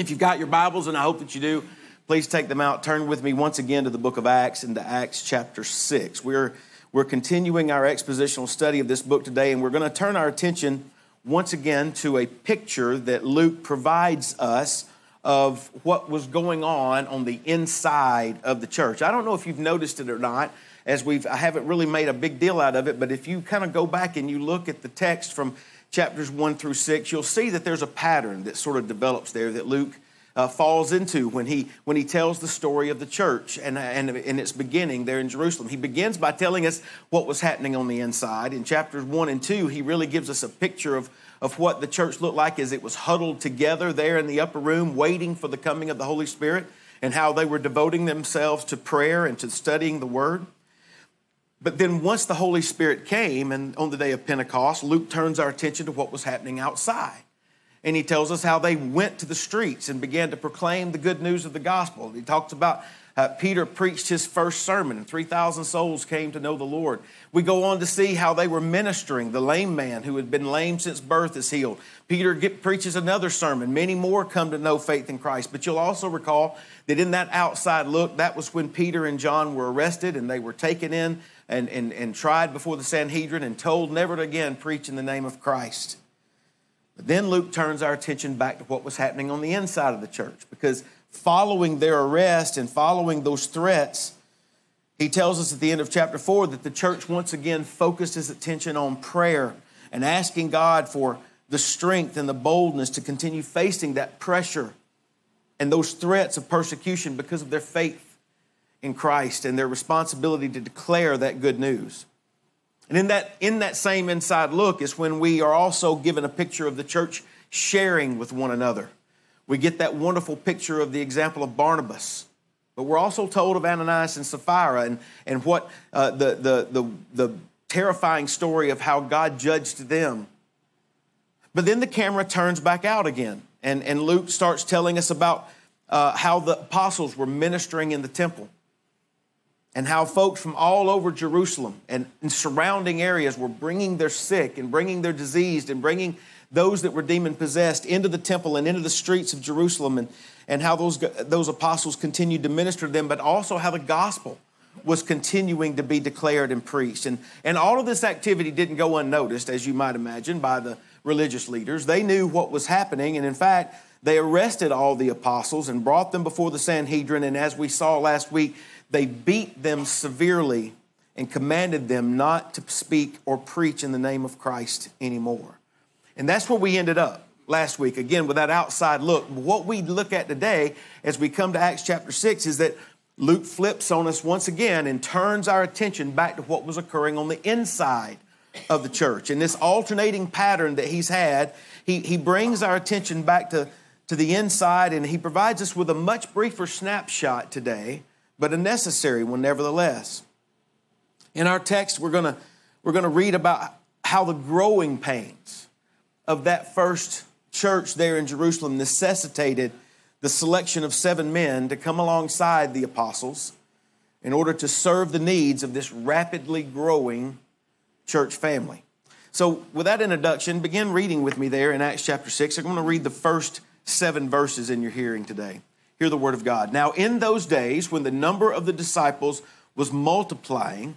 If you've got your Bibles, and I hope that you do, please take them out. Turn with me once again to the book of Acts, into Acts chapter 6. We're, we're continuing our expositional study of this book today, and we're going to turn our attention once again to a picture that Luke provides us of what was going on on the inside of the church. I don't know if you've noticed it or not, as we've I haven't really made a big deal out of it, but if you kind of go back and you look at the text from chapters 1 through 6, you'll see that there's a pattern that sort of develops there that Luke uh, falls into when he, when he tells the story of the church and, and in its beginning there in Jerusalem. He begins by telling us what was happening on the inside. In chapters 1 and 2, he really gives us a picture of, of what the church looked like as it was huddled together there in the upper room, waiting for the coming of the Holy Spirit, and how they were devoting themselves to prayer and to studying the Word. But then once the Holy Spirit came, and on the day of Pentecost, Luke turns our attention to what was happening outside. And he tells us how they went to the streets and began to proclaim the good news of the gospel. He talks about uh, Peter preached his first sermon, and 3,000 souls came to know the Lord. We go on to see how they were ministering. The lame man who had been lame since birth is healed. Peter get, preaches another sermon. Many more come to know faith in Christ. But you'll also recall that in that outside look, that was when Peter and John were arrested and they were taken in and, and, and tried before the Sanhedrin and told never to again preach in the name of Christ. But then Luke turns our attention back to what was happening on the inside of the church because following their arrest and following those threats, he tells us at the end of chapter 4 that the church once again focused his attention on prayer and asking God for the strength and the boldness to continue facing that pressure and those threats of persecution because of their faith in Christ and their responsibility to declare that good news. And in that, in that same inside look is when we are also given a picture of the church sharing with one another. We get that wonderful picture of the example of Barnabas. But we're also told of Ananias and Sapphira and, and what uh, the, the, the, the terrifying story of how God judged them. But then the camera turns back out again, and, and Luke starts telling us about uh, how the apostles were ministering in the temple and how folks from all over Jerusalem and, and, surrounding areas were bringing their sick and bringing their diseased and bringing those that were demon possessed into the temple and into the streets of Jerusalem, and, and how those, those apostles continued to minister to them, but also how the gospel was continuing to be declared and preached. And, and all of this activity didn't go unnoticed, as you might imagine, by the religious leaders. They knew what was happening, and in fact, they arrested all the apostles and brought them before the Sanhedrin. And as we saw last week, they beat them severely and commanded them not to speak or preach in the name of Christ anymore. And that's where we ended up last week, again, with that outside look. What we look at today as we come to Acts chapter 6 is that Luke flips on us once again and turns our attention back to what was occurring on the inside of the church. And this alternating pattern that he's had, he, he brings our attention back to, to the inside and he provides us with a much briefer snapshot today but a necessary one nevertheless. In our text, we're to we're to read about how the growing pains of that first church there in Jerusalem necessitated the selection of seven men to come alongside the apostles in order to serve the needs of this rapidly growing church family. So, with that introduction, begin reading with me there in Acts chapter 6. I'm going to read the first seven verses in your hearing today. Hear the word of God. Now, in those days, when the number of the disciples was multiplying,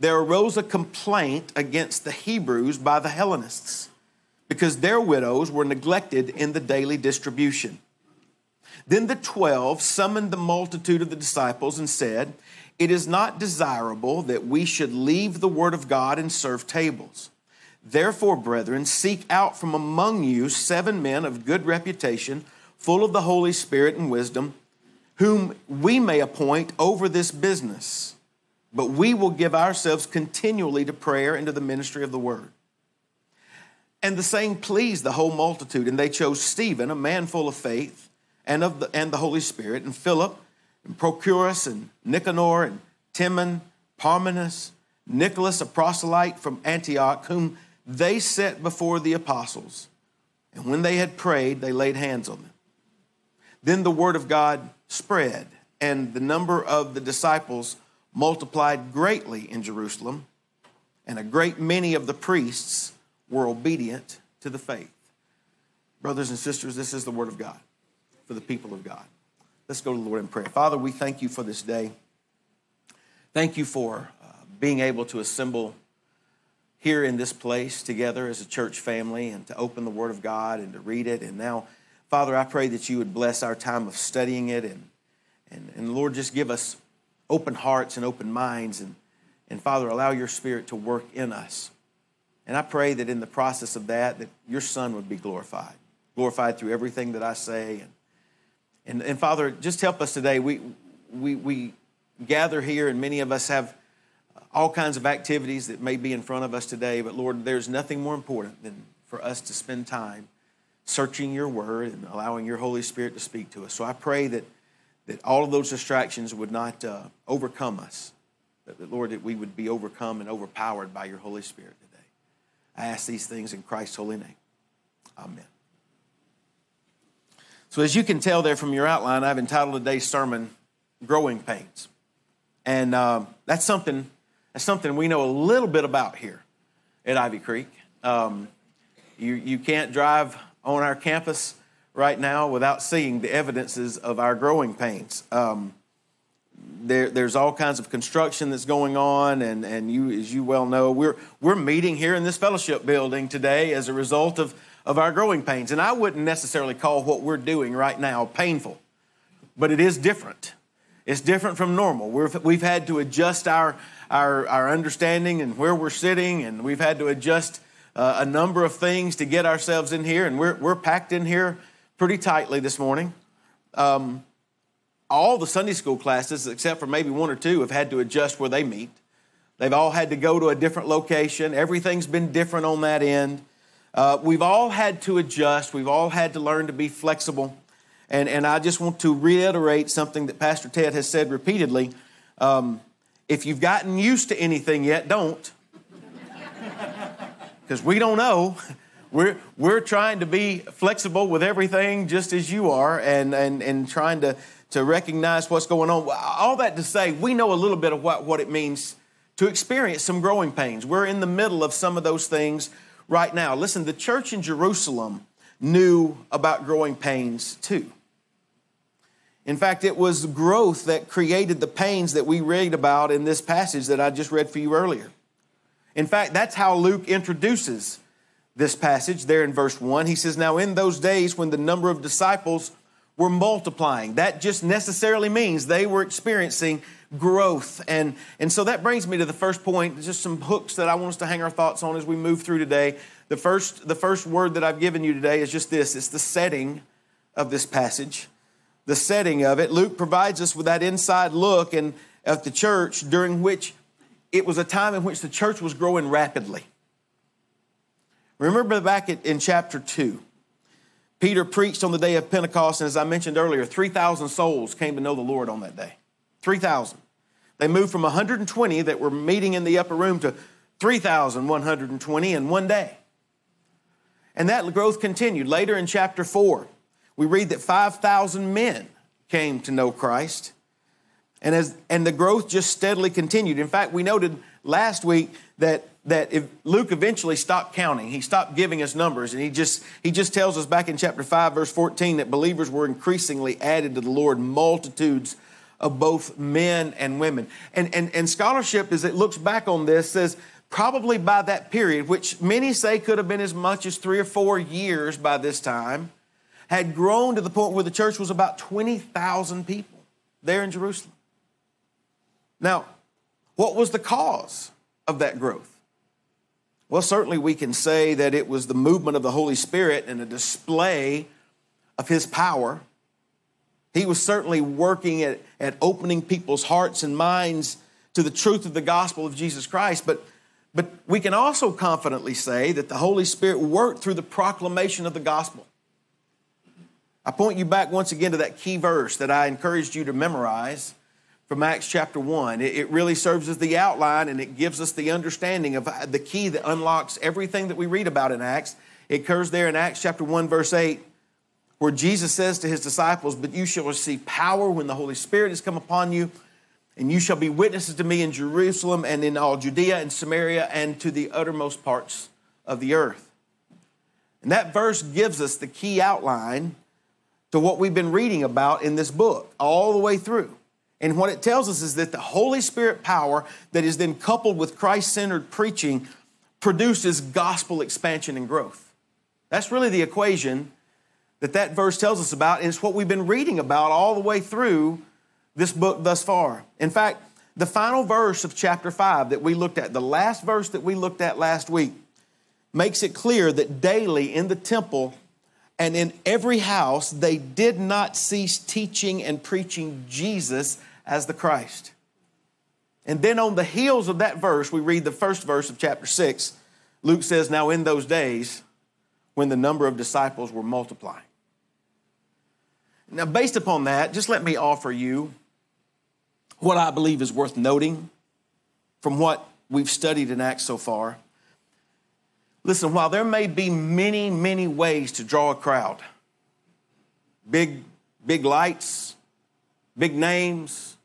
there arose a complaint against the Hebrews by the Hellenists because their widows were neglected in the daily distribution. Then the twelve summoned the multitude of the disciples and said, It is not desirable that we should leave the word of God and serve tables. Therefore, brethren, seek out from among you seven men of good reputation full of the Holy Spirit and wisdom, whom we may appoint over this business. But we will give ourselves continually to prayer and to the ministry of the word. And the saying pleased the whole multitude, and they chose Stephen, a man full of faith and of the, and the Holy Spirit, and Philip, and Prochorus, and Nicanor, and Timon, Parmenas, Nicholas, a proselyte from Antioch, whom they set before the apostles. And when they had prayed, they laid hands on them. Then the word of God spread, and the number of the disciples multiplied greatly in Jerusalem, and a great many of the priests were obedient to the faith. Brothers and sisters, this is the word of God. for the people of God. Let's go to the Lord in prayer. Father, we thank you for this day. Thank you for uh, being able to assemble here in this place together as a church family and to open the Word of God and to read it. And now, Father, I pray that you would bless our time of studying it and, and, and Lord, just give us open hearts and open minds. And, and Father, allow your Spirit to work in us. And I pray that in the process of that, that your Son would be glorified, glorified through everything that I say. And, and, and Father, just help us today. We, we, we gather here, and many of us have all kinds of activities that may be in front of us today, but Lord, there's nothing more important than for us to spend time searching your word and allowing your Holy Spirit to speak to us. So I pray that, that all of those distractions would not uh, overcome us, that, that, Lord, that we would be overcome and overpowered by your Holy Spirit today. I ask these things in Christ's holy name. Amen. So, as you can tell there from your outline, I've entitled today's sermon, Growing Pains. And uh, that's something that's something we know a little bit about here at Ivy Creek. Um, you, you can't drive on our campus right now without seeing the evidences of our growing pains. Um, there, there's all kinds of construction that's going on, and, and you, as you well know, we're, we're meeting here in this fellowship building today as a result of, of our growing pains. And I wouldn't necessarily call what we're doing right now painful, but it is different. It's different from normal. we we've had to adjust our, our, our understanding and where we're sitting, and we've had to adjust uh, a number of things to get ourselves in here, and we're, we're packed in here pretty tightly this morning. Um, all the Sunday school classes, except for maybe one or two, have had to adjust where they meet. They've all had to go to a different location. Everything's been different on that end. Uh, we've all had to adjust. We've all had to learn to be flexible. And, and I just want to reiterate something that Pastor Ted has said repeatedly. Um, if you've gotten used to anything yet, don't. Because we don't know. We're, we're trying to be flexible with everything just as you are and, and, and trying to, to recognize what's going on. All that to say, we know a little bit of what, what it means to experience some growing pains. We're in the middle of some of those things right now. Listen, the church in Jerusalem knew about growing pains too. In fact, it was growth that created the pains that we read about in this passage that I just read for you earlier. In fact, that's how Luke introduces this passage there in verse 1. He says, Now in those days when the number of disciples were multiplying, that just necessarily means they were experiencing growth. And, and so that brings me to the first point, just some hooks that I want us to hang our thoughts on as we move through today. The first, the first word that I've given you today is just this it's the setting of this passage the setting of it. Luke provides us with that inside look and at the church during which it was a time in which the church was growing rapidly. Remember back in chapter 2, Peter preached on the day of Pentecost, and as I mentioned earlier, 3,000 souls came to know the Lord on that day. 3,000. They moved from 120 that were meeting in the upper room to 3,120 in one day. And that growth continued. Later in chapter 4, we read that 5,000 men came to know Christ. And, as, and the growth just steadily continued. In fact, we noted last week that, that Luke eventually stopped counting. He stopped giving us numbers. And he just, he just tells us back in chapter 5, verse 14, that believers were increasingly added to the Lord, multitudes of both men and women. And, and, and scholarship, as it looks back on this, says probably by that period, which many say could have been as much as three or four years by this time, had grown to the point where the church was about 20,000 people there in Jerusalem. Now, what was the cause of that growth? Well, certainly we can say that it was the movement of the Holy Spirit and a display of His power. He was certainly working at, at opening people's hearts and minds to the truth of the gospel of Jesus Christ. But, but we can also confidently say that the Holy Spirit worked through the proclamation of the gospel. I point you back once again to that key verse that I encouraged you to memorize from Acts chapter 1. It, really serves as the outline and it gives us the understanding of uh, the key that unlocks everything that we read about in Acts. It occurs there in Acts chapter 1, verse 8, where Jesus says to his disciples, But you shall receive power when the Holy Spirit has come upon you, and you shall be witnesses to me in Jerusalem and in all Judea and Samaria and to the uttermost parts of the earth. And that verse gives us the key outline to what we've been reading about in this book all the way through. And what it tells us is that the Holy Spirit power that is then coupled with Christ centered preaching produces gospel expansion and growth. That's really the equation that that verse tells us about, and it's what we've been reading about all the way through this book thus far. In fact, the final verse of chapter 5 that we looked at, the last verse that we looked at last week, makes it clear that daily in the temple and in every house they did not cease teaching and preaching Jesus as the Christ. And then on the heels of that verse, we read the first verse of chapter 6. Luke says, Now in those days, when the number of disciples were multiplying. Now, based upon that, just let me offer you what I believe is worth noting from what we've studied in Acts so far. Listen, while there may be many, many ways to draw a crowd, big, big lights, big names,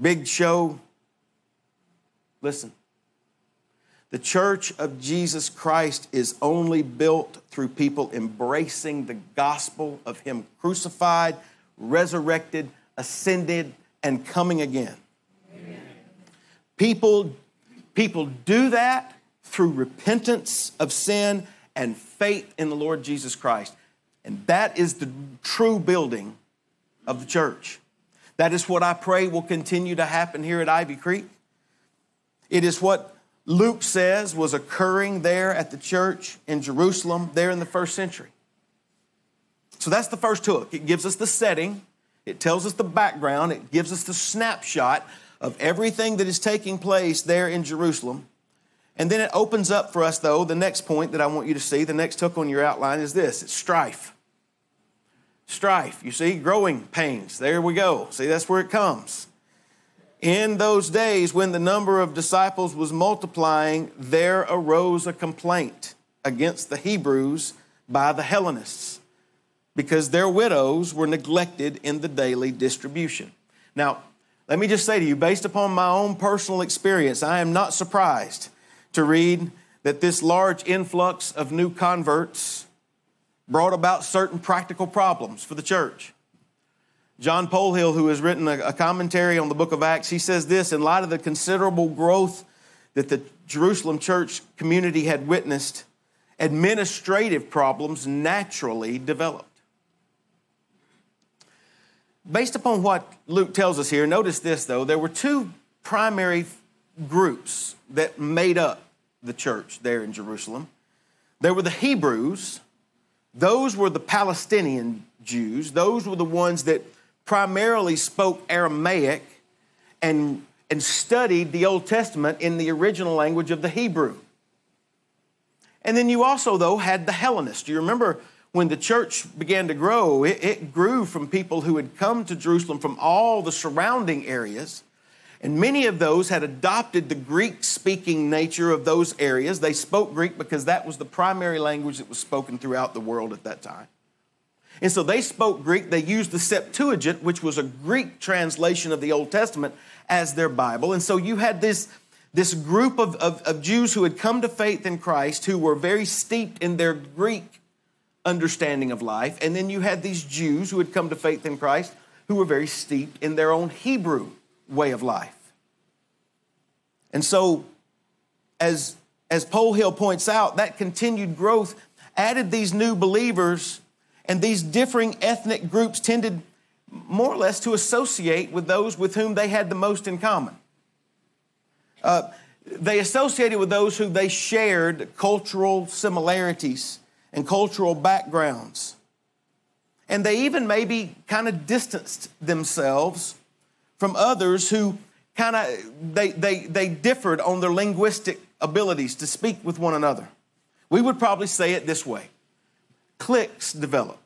big show, listen, the church of Jesus Christ is only built through people embracing the gospel of Him crucified, resurrected, ascended, and coming again. Amen. People, people do that through repentance of sin and faith in the Lord Jesus Christ. And that is the true building of the church. That is what I pray will continue to happen here at Ivy Creek. It is what Luke says was occurring there at the church in Jerusalem there in the first century. So that's the first hook. It gives us the setting, it tells us the background, it gives us the snapshot of everything that is taking place there in Jerusalem. And then it opens up for us, though, the next point that I want you to see, the next hook on your outline is this it's strife. Strife, you see, growing pains. There we go. See, that's where it comes. In those days, when the number of disciples was multiplying, there arose a complaint against the Hebrews by the Hellenists because their widows were neglected in the daily distribution. Now, let me just say to you, based upon my own personal experience, I am not surprised to read that this large influx of new converts brought about certain practical problems for the church. John Polhill, who has written a, commentary on the book of Acts, he says this in light of the considerable growth that the Jerusalem church community had witnessed, administrative problems naturally developed. Based upon what Luke tells us here, notice this though, there were two primary groups that made up the church there in Jerusalem. There were the Hebrews, those were the Palestinian Jews, those were the ones that primarily spoke Aramaic and, and studied the Old Testament in the original language of the Hebrew. And then you also, though, had the Hellenists. Do you remember when the church began to grow, it, it, grew from people who had come to Jerusalem from all the surrounding areas and many of those had adopted the Greek speaking nature of those areas. They spoke Greek because that was the primary language that was spoken throughout the world at that time. And so they spoke Greek. They used the Septuagint, which was a Greek translation of the Old Testament, as their Bible. And so you had this, this group of, of, of Jews who had come to faith in Christ who were very steeped in their Greek understanding of life. And then you had these Jews who had come to faith in Christ who were very steeped in their own Hebrew way of life. And so, as, as Polhill points out, that continued growth added these new believers, and these differing ethnic groups tended more or less to associate with those with whom they had the most in common. Uh, they associated with those who they shared cultural similarities and cultural backgrounds. And they even maybe kind of distanced themselves from others who kind of they, they, they differed on their linguistic abilities to speak with one another. We would probably say it this way cliques developed.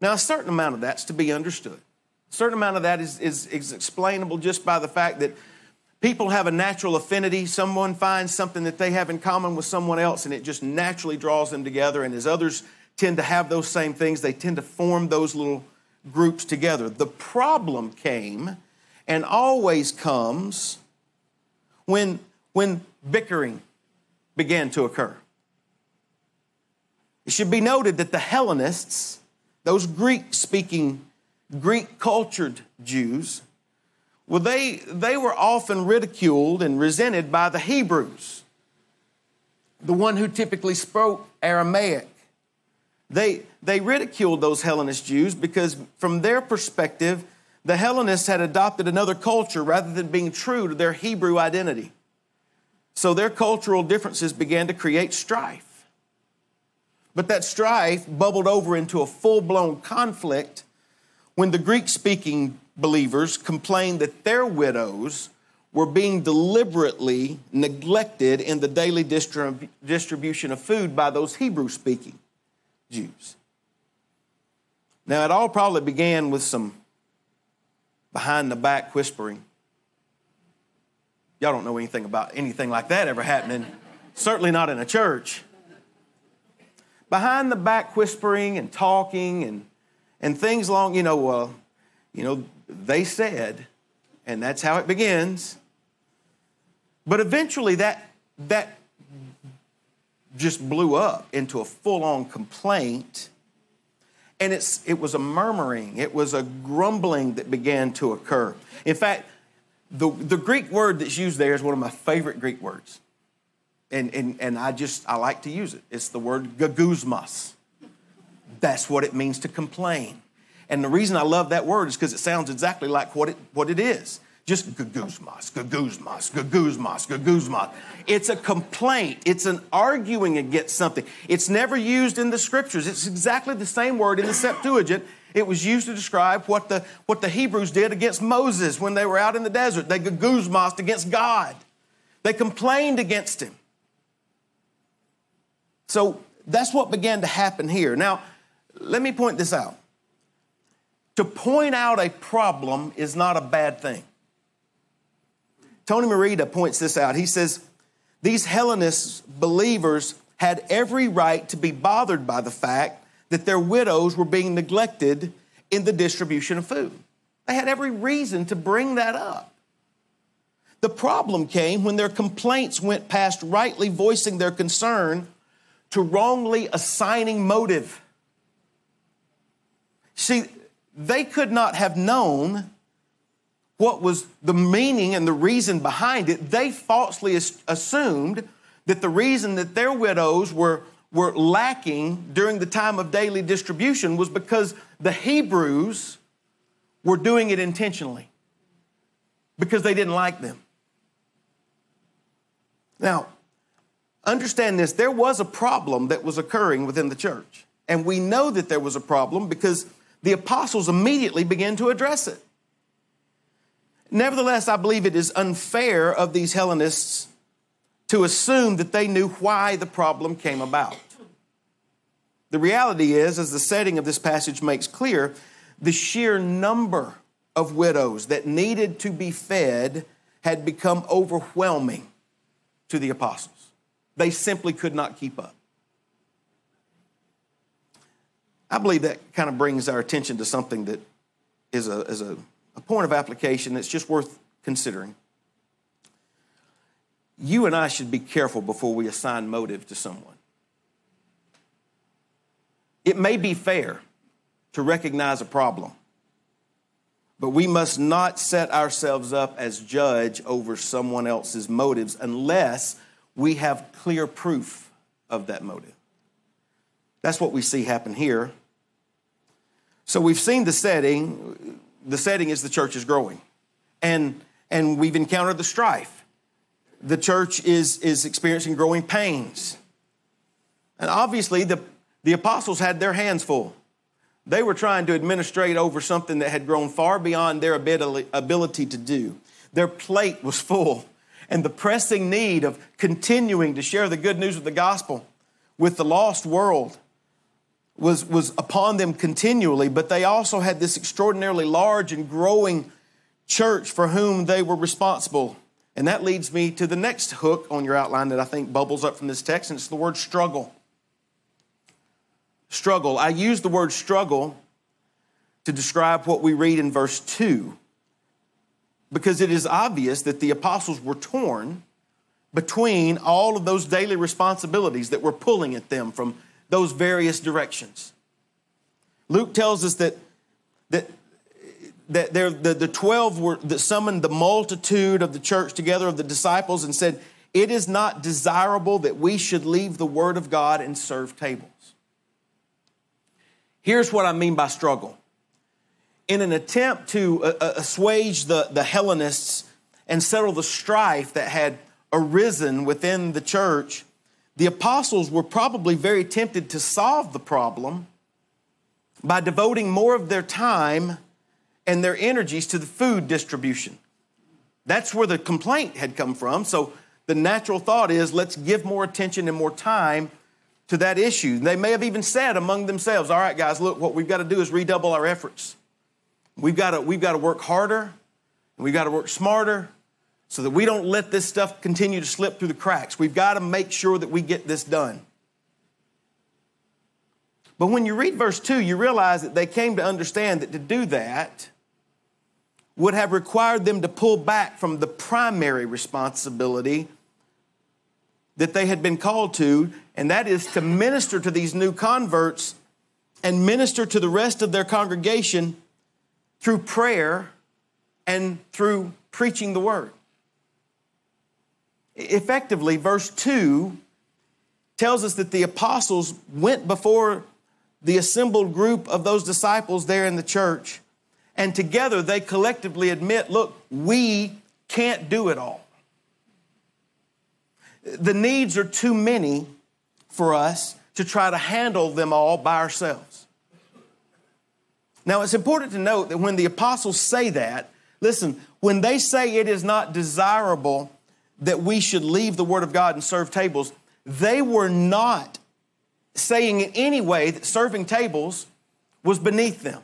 Now, a certain amount of that's to be understood. A certain amount of that is, is, is explainable just by the fact that people have a natural affinity. Someone finds something that they have in common with someone else, and it just naturally draws them together. And as others tend to have those same things, they tend to form those little groups together. The problem came and always comes when, when bickering began to occur. It should be noted that the Hellenists, those Greek speaking, Greek cultured Jews, well, they, they were often ridiculed and resented by the Hebrews, the one who typically spoke Aramaic. They, they ridiculed those Hellenist Jews because, from their perspective, the Hellenists had adopted another culture rather than being true to their Hebrew identity. So their cultural differences began to create strife. But that strife bubbled over into a full blown conflict when the Greek speaking believers complained that their widows were being deliberately neglected in the daily distrib- distribution of food by those Hebrew speaking Jews. Now, it all probably began with some behind the back whispering. Y'all don't know anything about anything like that ever happening, certainly not in a church. Behind the back whispering and talking and, and things along, you know, uh, you know, they said, and that's how it begins. But eventually that, that just blew up into a full on complaint. And it's, it was a murmuring, it was a grumbling that began to occur. In fact, the, the Greek word that's used there is one of my favorite Greek words. And, and, and I just, I like to use it. It's the word gagusmas. That's what it means to complain. And the reason I love that word is because it sounds exactly like what it, what it is. Just gaguzmas, gaguzmas, gaguzmas, gaguzmas. It's a complaint. It's an arguing against something. It's never used in the scriptures. It's exactly the same word in the Septuagint. It was used to describe what the, what the Hebrews did against Moses when they were out in the desert. They gaguzmas against God. They complained against him. So that's what began to happen here. Now, let me point this out. To point out a problem is not a bad thing. Tony Merida points this out. He says, These Hellenist believers had every right to be bothered by the fact that their widows were being neglected in the distribution of food. They had every reason to bring that up. The problem came when their complaints went past rightly voicing their concern to wrongly assigning motive. See, they could not have known what was the meaning and the reason behind it. They falsely assumed that the reason that their widows were, were lacking during the time of daily distribution was because the Hebrews were doing it intentionally because they didn't like them. Now, understand this there was a problem that was occurring within the church. And we know that there was a problem because the apostles immediately began to address it. Nevertheless, I believe it is unfair of these Hellenists to assume that they knew why the problem came about. The reality is, as the setting of this passage makes clear, the sheer number of widows that needed to be fed had become overwhelming to the apostles. They simply could not keep up. I believe that kind of brings our attention to something that is a, is a, a point of application that's just worth considering. You and I should be careful before we assign motive to someone. It may be fair to recognize a problem, but we must not set ourselves up as judge over someone else's motives unless we have clear proof of that motive. That's what we see happen here. So we've seen the setting. The setting is the church is growing. And, and we've encountered the strife. The church is, is experiencing growing pains. And obviously, the, the apostles had their hands full. They were trying to administrate over something that had grown far beyond their ability to do. Their plate was full, and the pressing need of continuing to share the good news of the gospel with the lost world was, was upon them continually, but they also had this extraordinarily large and growing church for whom they were responsible. And that leads me to the next hook on your outline that I think bubbles up from this text, and it's the word struggle. Struggle. I use the word struggle to describe what we read in verse 2 because it is obvious that the apostles were torn between all of those daily responsibilities that were pulling at them from those various directions. Luke tells us that, that, that the, the 12 were, that summoned the multitude of the church together of the disciples and said, It is not desirable that we should leave the word of God and serve tables. Here's what I mean by struggle. In an attempt to uh, uh, assuage the, the Hellenists and settle the strife that had arisen within the church, the apostles were probably very tempted to solve the problem by devoting more of their time and their energies to the food distribution. That's where the complaint had come from. So the natural thought is let's give more attention and more time to that issue. They may have even said among themselves, all right, guys, look, what we've got to do is redouble our efforts. We've got to, we've got to work harder, and we've got to work smarter, so that we don't let this stuff continue to slip through the cracks. We've got to make sure that we get this done. But when you read verse 2, you realize that they came to understand that to do that would have required them to pull back from the primary responsibility that they had been called to, and that is to minister to these new converts and minister to the rest of their congregation through prayer and through preaching the word. Effectively, verse 2 tells us that the apostles went before the assembled group of those disciples there in the church, and together they collectively admit look, we can't do it all. The needs are too many for us to try to handle them all by ourselves. Now, it's important to note that when the apostles say that, listen, when they say it is not desirable that we should leave the Word of God and serve tables, they were not saying in any way that serving tables was beneath them.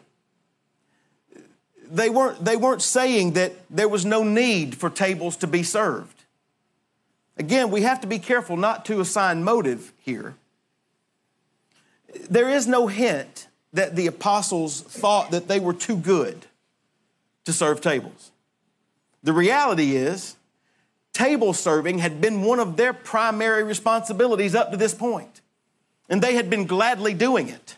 They weren't, they weren't saying that there was no need for tables to be served. Again, we have to be careful not to assign motive here. There is no hint that the apostles thought that they were too good to serve tables. The reality is, table serving had been one of their primary responsibilities up to this point, and they had been gladly doing it.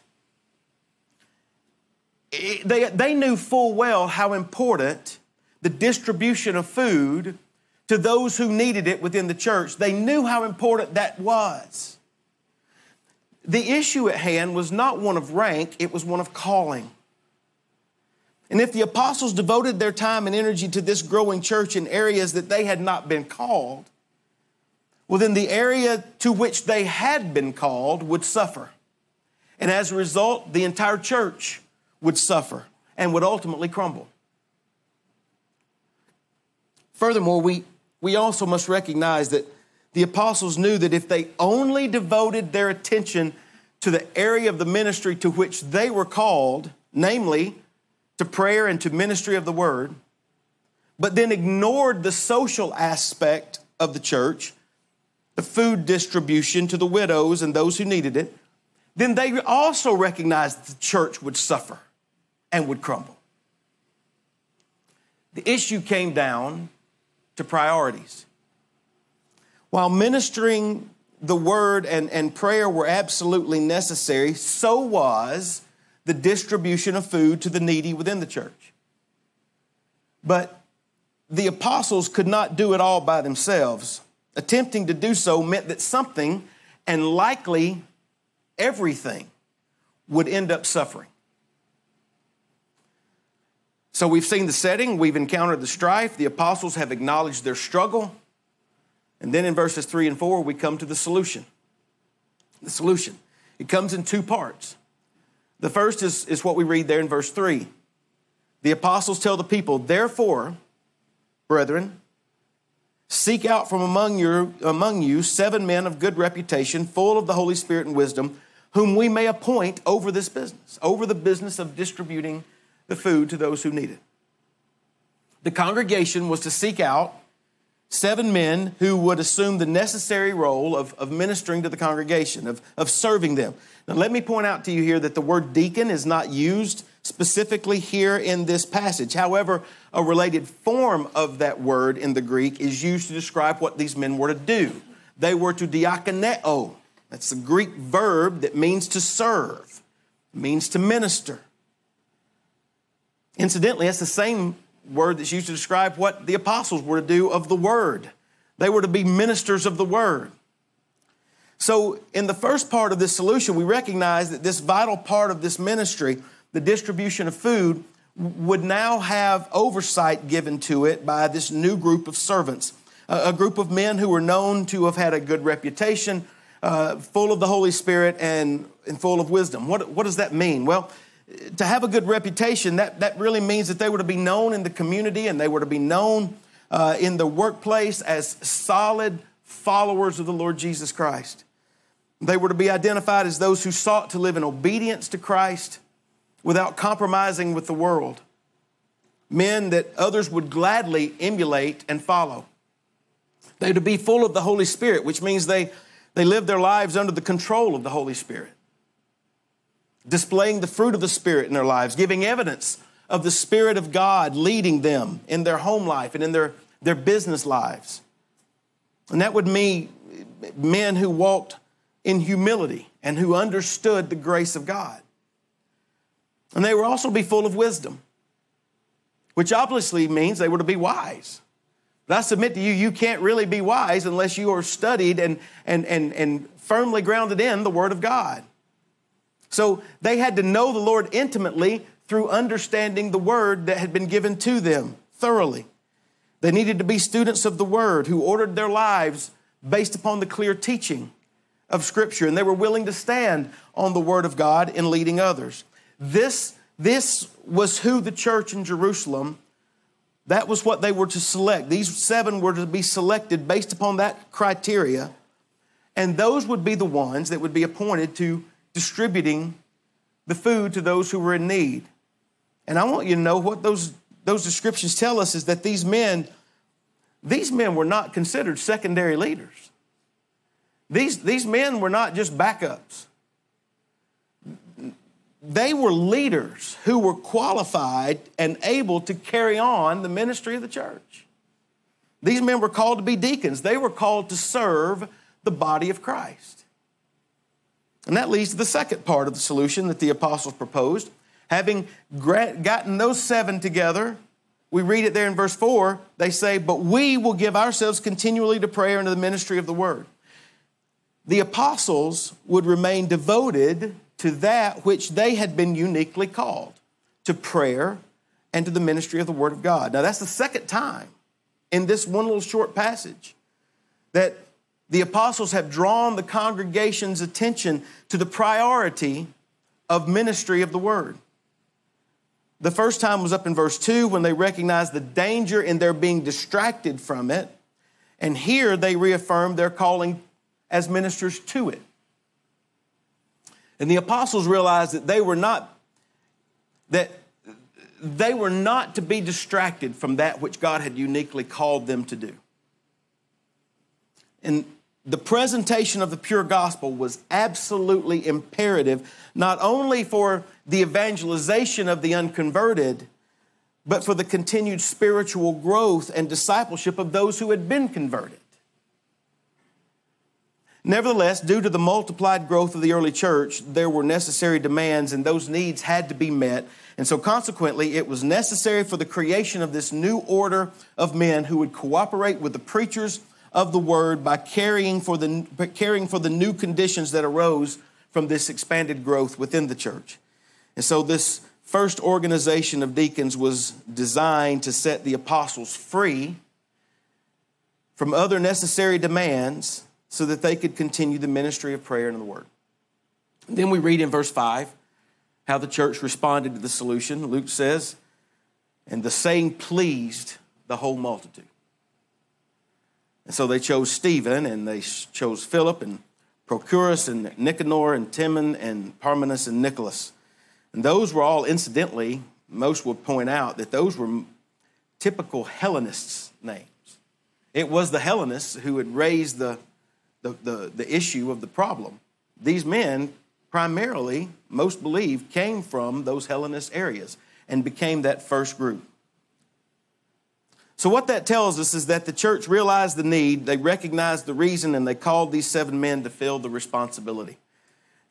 They, they knew full well how important the distribution of food to those who needed it within the church. They knew how important that was. The issue at hand was not one of rank, it was one of calling. And if the apostles devoted their time and energy to this growing church in areas that they had not been called, well, then the area to which they had been called would suffer. And as a result, the entire church would suffer and would ultimately crumble. Furthermore, we, we also must recognize that the apostles knew that if they only devoted their attention to the area of the ministry to which they were called, namely to prayer and to ministry of the word, but then ignored the social aspect of the church, the food distribution to the widows and those who needed it, then they also recognized the church would suffer and would crumble. The issue came down to priorities. While ministering the word and, and prayer were absolutely necessary, so was the distribution of food to the needy within the church. But the apostles could not do it all by themselves. Attempting to do so meant that something, and likely everything, would end up suffering. So we've seen the setting, we've encountered the strife, the apostles have acknowledged their struggle. And then in verses three and four, we come to the solution. The solution. It comes in two parts. The first is, is what we read there in verse three. The apostles tell the people, therefore, brethren, seek out from among, your, among you seven men of good reputation, full of the Holy Spirit and wisdom, whom we may appoint over this business, over the business of distributing the food to those who need it. The congregation was to seek out seven men who would assume the necessary role of, of ministering to the congregation, of, of serving them. Now, let me point out to you here that the word deacon is not used specifically here in this passage. However, a related form of that word in the Greek is used to describe what these men were to do. They were to diakoneo, That's the Greek verb that means to serve, means to minister. Incidentally, that's the same word that's used to describe what the apostles were to do of the word. They were to be ministers of the word. So, in the first part of this solution, we recognize that this vital part of this ministry, the distribution of food, would now have oversight given to it by this new group of servants, a, group of men who were known to have had a good reputation, uh, full of the Holy Spirit and, and full of wisdom. What, what does that mean? Well, to have a good reputation, that, that really means that they were to be known in the community and they were to be known uh, in the workplace as solid followers of the Lord Jesus Christ. They were to be identified as those who sought to live in obedience to Christ without compromising with the world. Men that others would gladly emulate and follow. They to be full of the Holy Spirit, which means they, they live their lives under the control of the Holy Spirit displaying the fruit of the Spirit in their lives, giving evidence of the Spirit of God leading them in their home life and in their, their business lives. And that would mean men who walked in humility and who understood the grace of God. And they would also be full of wisdom, which obviously means they were to be wise. But I submit to you, you can't really be wise unless you are studied and, and, and, and firmly grounded in the Word of God. So they had to know the Lord intimately through understanding the word that had been given to them thoroughly. They needed to be students of the word who ordered their lives based upon the clear teaching of Scripture, and they were willing to stand on the word of God in leading others. This, this was who the church in Jerusalem, that was what they were to select. These seven were to be selected based upon that criteria, and those would be the ones that would be appointed to distributing the food to those who were in need. And I want you to know what those, those descriptions tell us is that these men, these men were not considered secondary leaders. These, these men were not just backups. They were leaders who were qualified and able to carry on the ministry of the church. These men were called to be deacons. They were called to serve the body of Christ. And that leads to the second part of the solution that the apostles proposed. Having gotten those seven together, we read it there in verse 4. They say, But we will give ourselves continually to prayer and to the ministry of the word. The apostles would remain devoted to that which they had been uniquely called to prayer and to the ministry of the word of God. Now, that's the second time in this one little short passage that the apostles have drawn the congregation's attention to the priority of ministry of the word. The first time was up in verse 2 when they recognized the danger in their being distracted from it. And here they reaffirmed their calling as ministers to it. And the apostles realized that they were not that they were not to be distracted from that which God had uniquely called them to do. And the presentation of the pure gospel was absolutely imperative, not only for the evangelization of the unconverted, but for the continued spiritual growth and discipleship of those who had been converted. Nevertheless, due to the multiplied growth of the early church, there were necessary demands and those needs had to be met. And so, consequently, it was necessary for the creation of this new order of men who would cooperate with the preachers of the word by caring for the, caring for the new conditions that arose from this expanded growth within the church. And so this first organization of deacons was designed to set the apostles free from other necessary demands so that they could continue the ministry of prayer and the word. Then we read in verse 5 how the church responded to the solution. Luke says, and the saying pleased the whole multitude. And so they chose Stephen, and they chose Philip, and Prochorus and Nicanor, and Timon, and Parmenas, and Nicholas. And those were all, incidentally, most would point out that those were typical Hellenists' names. It was the Hellenists who had raised the, the, the, the issue of the problem. These men, primarily, most believe, came from those Hellenist areas and became that first group. So, what that tells us is that the church realized the need, they recognized the reason, and they called these seven men to fill the responsibility.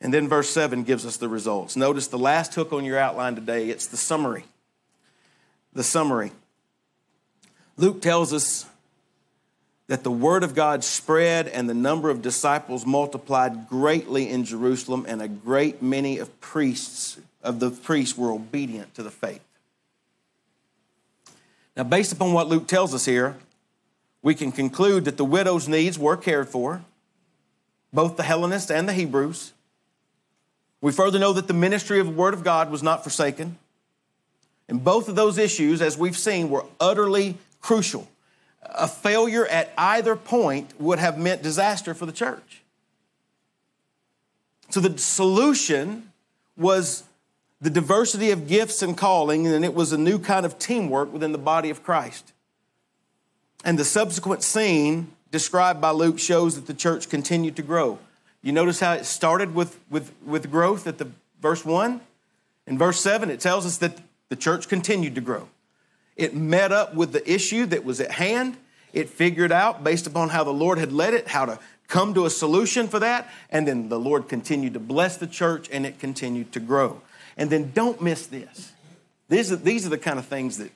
And then verse 7 gives us the results. Notice the last hook on your outline today, it's the summary. The summary. Luke tells us that the word of God spread and the number of disciples multiplied greatly in Jerusalem, and a great many of priests of the priests were obedient to the faith. Now, based upon what Luke tells us here, we can conclude that the widow's needs were cared for, both the Hellenists and the Hebrews. We further know that the ministry of the Word of God was not forsaken. And both of those issues, as we've seen, were utterly crucial. A failure at either point would have meant disaster for the church. So the solution was the diversity of gifts and calling, and it was a new kind of teamwork within the body of Christ. And the subsequent scene described by Luke shows that the church continued to grow. You notice how it started with, with, with growth at the verse 1? In verse 7, it tells us that the church continued to grow. It met up with the issue that was at hand. It figured out, based upon how the Lord had led it, how to come to a solution for that. And then the Lord continued to bless the church and it continued to grow. And then don't miss this. These are, these are the kind of things that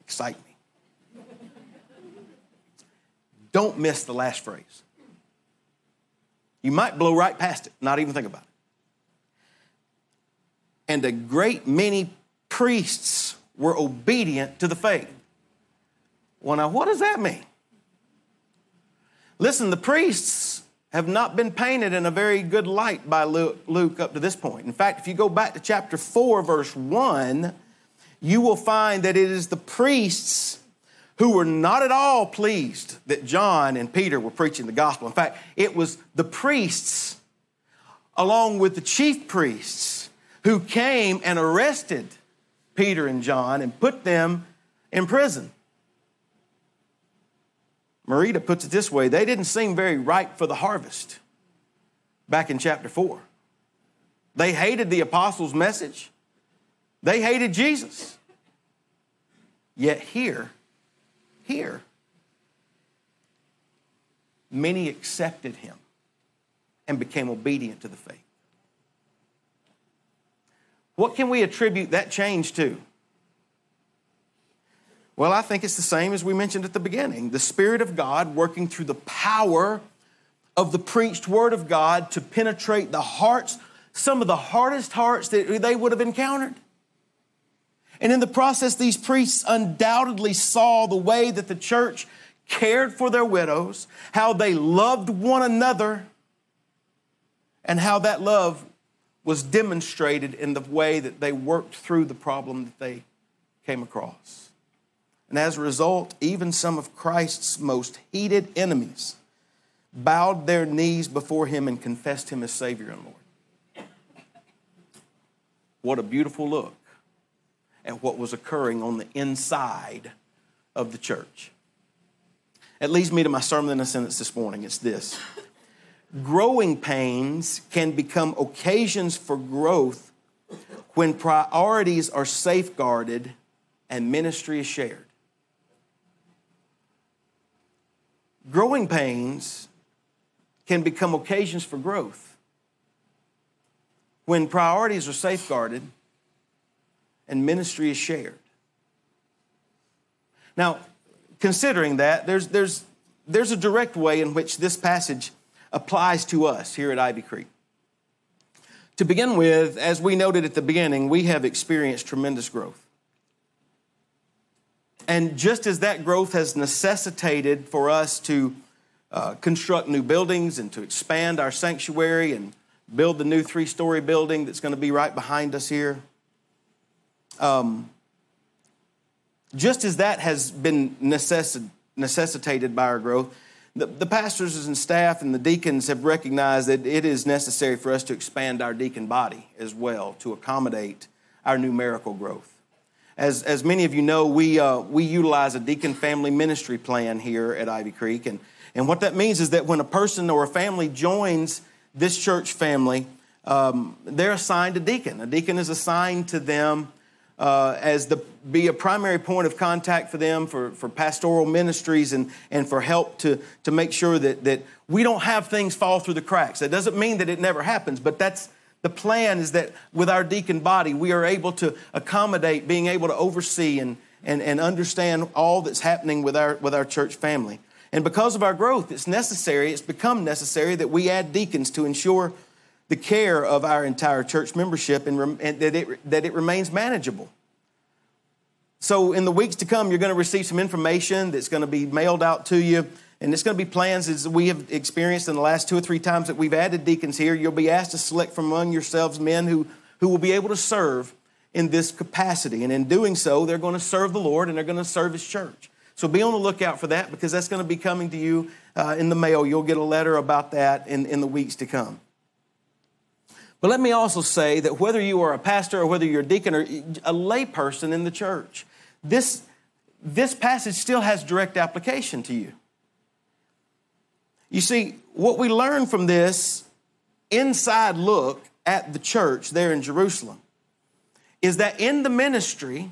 excite me. Don't miss the last phrase. You might blow right past it, not even think about it. And a great many priests were obedient to the faith. Well, now, what does that mean? Listen, the priests have not been painted in a very good light by Luke, up to this point. In fact, if you go back to chapter 4, verse 1, you will find that it is the priests who were not at all pleased that John and Peter were preaching the gospel. In fact, it was the priests, along with the chief priests, who came and arrested Peter and John and put them in prison. Merida puts it this way they didn't seem very ripe for the harvest back in chapter 4. They hated the apostles' message, they hated Jesus. Yet here, here, many accepted him and became obedient to the faith. What can we attribute that change to? Well, I think it's the same as we mentioned at the beginning the Spirit of God working through the power of the preached Word of God to penetrate the hearts, some of the hardest hearts that they would have encountered. And in the process, these priests undoubtedly saw the way that the church cared for their widows, how they loved one another, and how that love was demonstrated in the way that they worked through the problem that they came across. And as a result, even some of Christ's most heated enemies bowed their knees before him and confessed him as Savior and Lord. What a beautiful look at what was occurring on the inside of the church. It leads me to my sermon in a sentence this morning. It's this Growing pains can become occasions for growth when priorities are safeguarded and ministry is shared. Growing pains can become occasions for growth when priorities are safeguarded and ministry is shared. Now, considering that, there's, there's, there's a direct way in which this passage applies to us here at Ivy Creek. To begin with, as we noted at the beginning, we have experienced tremendous growth. And just as that growth has necessitated for us to uh, construct new buildings and to expand our sanctuary and build the new three story building that's going to be right behind us here, um, just as that has been necessi- necessitated by our growth, the, the pastors and staff and the deacons have recognized that it is necessary for us to expand our deacon body as well to accommodate our numerical growth. As, as many of you know, we, uh, we utilize a deacon family ministry plan here at Ivy Creek. And, and what that means is that when a person or a family joins this church family, um, they're assigned a deacon. A deacon is assigned to them uh, as the be a primary point of contact for them for, for pastoral ministries and, and for help to, to make sure that, that we don't have things fall through the cracks. That doesn't mean that it never happens, but that's the plan is that with our deacon body, we are able to accommodate being able to oversee and, and, and understand all that's happening with our, with our church family. And because of our growth, it's necessary, it's become necessary that we add deacons to ensure the care of our entire church membership and, and that, it, that it remains manageable. So, in the weeks to come, you're going to receive some information that's going to be mailed out to you. And it's going to be plans as we have experienced in the last two or three times that we've added deacons here. You'll be asked to select from among yourselves men who, who will be able to serve in this capacity. And in doing so, they're going to serve the Lord and they're going to serve His church. So be on the lookout for that because that's going to be coming to you uh, in the mail. You'll get a letter about that in, in the weeks to come. But let me also say that whether you are a pastor or whether you're a deacon or a layperson in the church, this, this passage still has direct application to you. You see, what we learn from this inside look at the church there in Jerusalem is that in the ministry,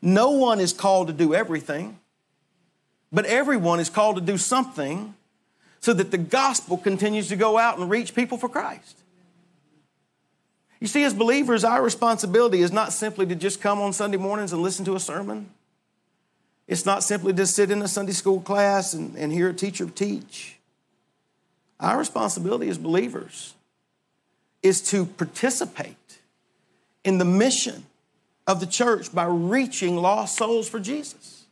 no one is called to do everything, but everyone is called to do something so that the gospel continues to go out and reach people for Christ. You see, as believers, our responsibility is not simply to just come on Sunday mornings and listen to a sermon. It's not simply just sit in a Sunday school class and, and hear a teacher teach. Our responsibility as believers is to participate in the mission of the church by reaching lost souls for Jesus.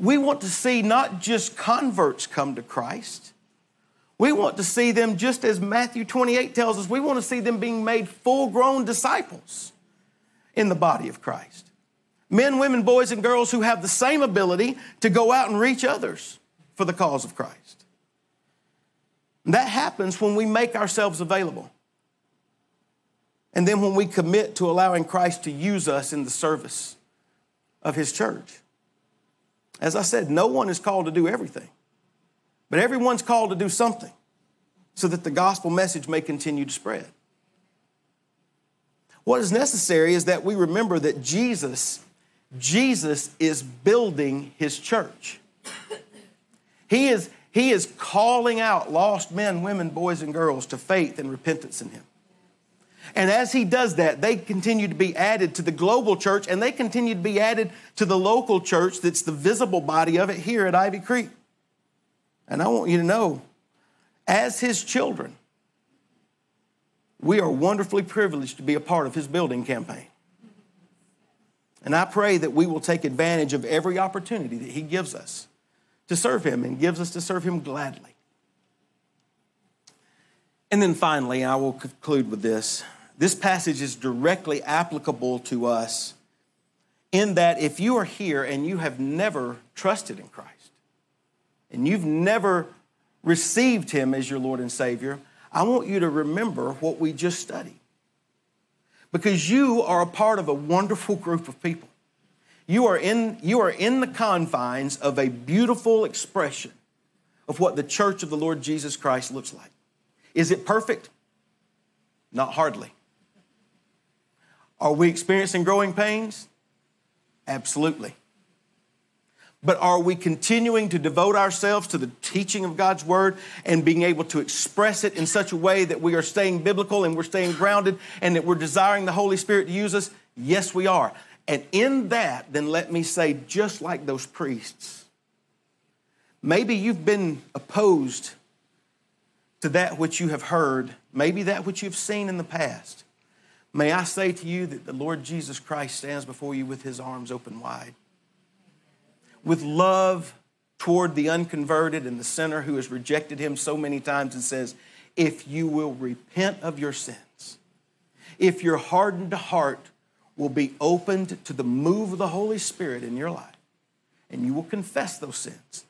We want to see not just converts come to Christ, we want to see them, just as Matthew 28 tells us, we want to see them being made full grown disciples in the body of Christ. Men, women, boys, and girls who have the same ability to go out and reach others for the cause of Christ. And that happens when we make ourselves available. And then when we commit to allowing Christ to use us in the service of His church. As I said, no one is called to do everything. But everyone's called to do something so that the gospel message may continue to spread. What is necessary is that we remember that Jesus, Jesus is building his church. He is, he is calling out lost men, women, boys, and girls to faith and repentance in him. And as he does that, they continue to be added to the global church and they continue to be added to the local church that's the visible body of it here at Ivy Creek. And I want you to know, as his children, we are wonderfully privileged to be a part of his building campaign. And I pray that we will take advantage of every opportunity that he gives us to serve him and gives us to serve him gladly. And then finally, I will conclude with this. This passage is directly applicable to us in that if you are here and you have never trusted in Christ, and you've never received Him as your Lord and Savior, I want you to remember what we just studied. Because you are a part of a wonderful group of people. You are in, you are in the confines of a beautiful expression of what the church of the Lord Jesus Christ looks like. Is it perfect? Not hardly. Are we experiencing growing pains? Absolutely. But are we continuing to devote ourselves to the teaching of God's word and being able to express it in such a way that we are staying biblical and we're staying grounded and that we're desiring the Holy Spirit to use us? Yes, we are. And in that, then let me say, just like those priests, maybe you've been opposed to that which you have heard, maybe that which you've seen in the past. May I say to you that the Lord Jesus Christ stands before you with his arms open wide with love toward the unconverted and the sinner who has rejected him so many times and says, If you will repent of your sins, if your hardened heart will be opened to the move of the Holy Spirit in your life, and you will confess those sins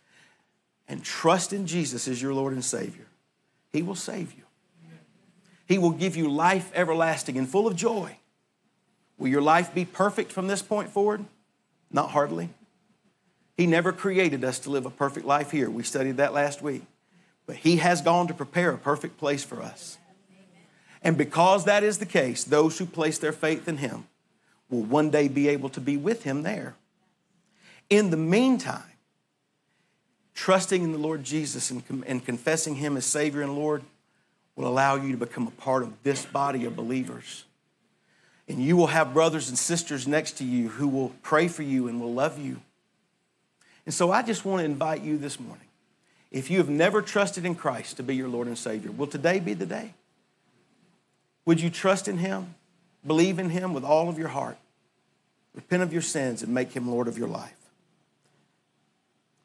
and trust in Jesus as your Lord and Savior, He will save you. He will give you life everlasting and full of joy. Will your life be perfect from this point forward? Not hardly. He never created us to live a perfect life here. We studied that last week. But He has gone to prepare a perfect place for us. And because that is the case, those who place their faith in him will one day be able to be with him there. In the meantime, trusting in the Lord Jesus and, and confessing him as Savior and Lord will allow you to become a part of this body of believers. And you will have brothers and sisters next to you who will pray for you and will love you. And so I just want to invite you this morning. If you have never trusted in Christ to be your Lord and Savior, will today be the day? Would you trust in Him, believe in Him with all of your heart, repent of your sins, and make Him Lord of your life?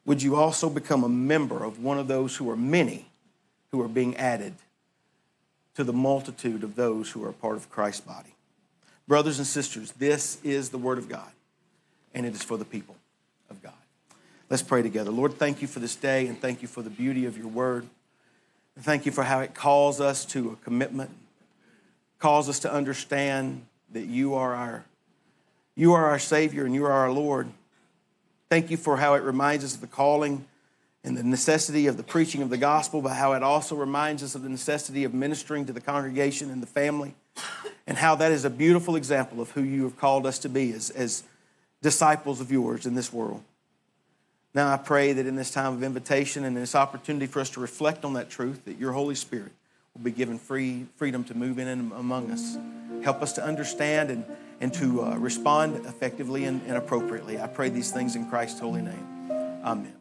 Would you also become a member of one of those who are many who are being added to the multitude of those who are part of Christ's body? Brothers and sisters, this is the Word of God, and it is for the people of God. Let's pray together. Lord, thank you for this day, and thank you for the beauty of your Word. And thank you for how it calls us to a commitment, calls us to understand that you are our, you are our Savior and you are our Lord. Thank you for how it reminds us of the calling and the necessity of the preaching of the gospel, but how it also reminds us of the necessity of ministering to the congregation and the family, and how that is a beautiful example of who you have called us to be as, as disciples of yours in this world. Now I pray that in this time of invitation and this opportunity for us to reflect on that truth, that your Holy Spirit will be given free freedom to move in and among us. Help us to understand and, and to uh, respond effectively and, and appropriately. I pray these things in Christ's holy name. Amen.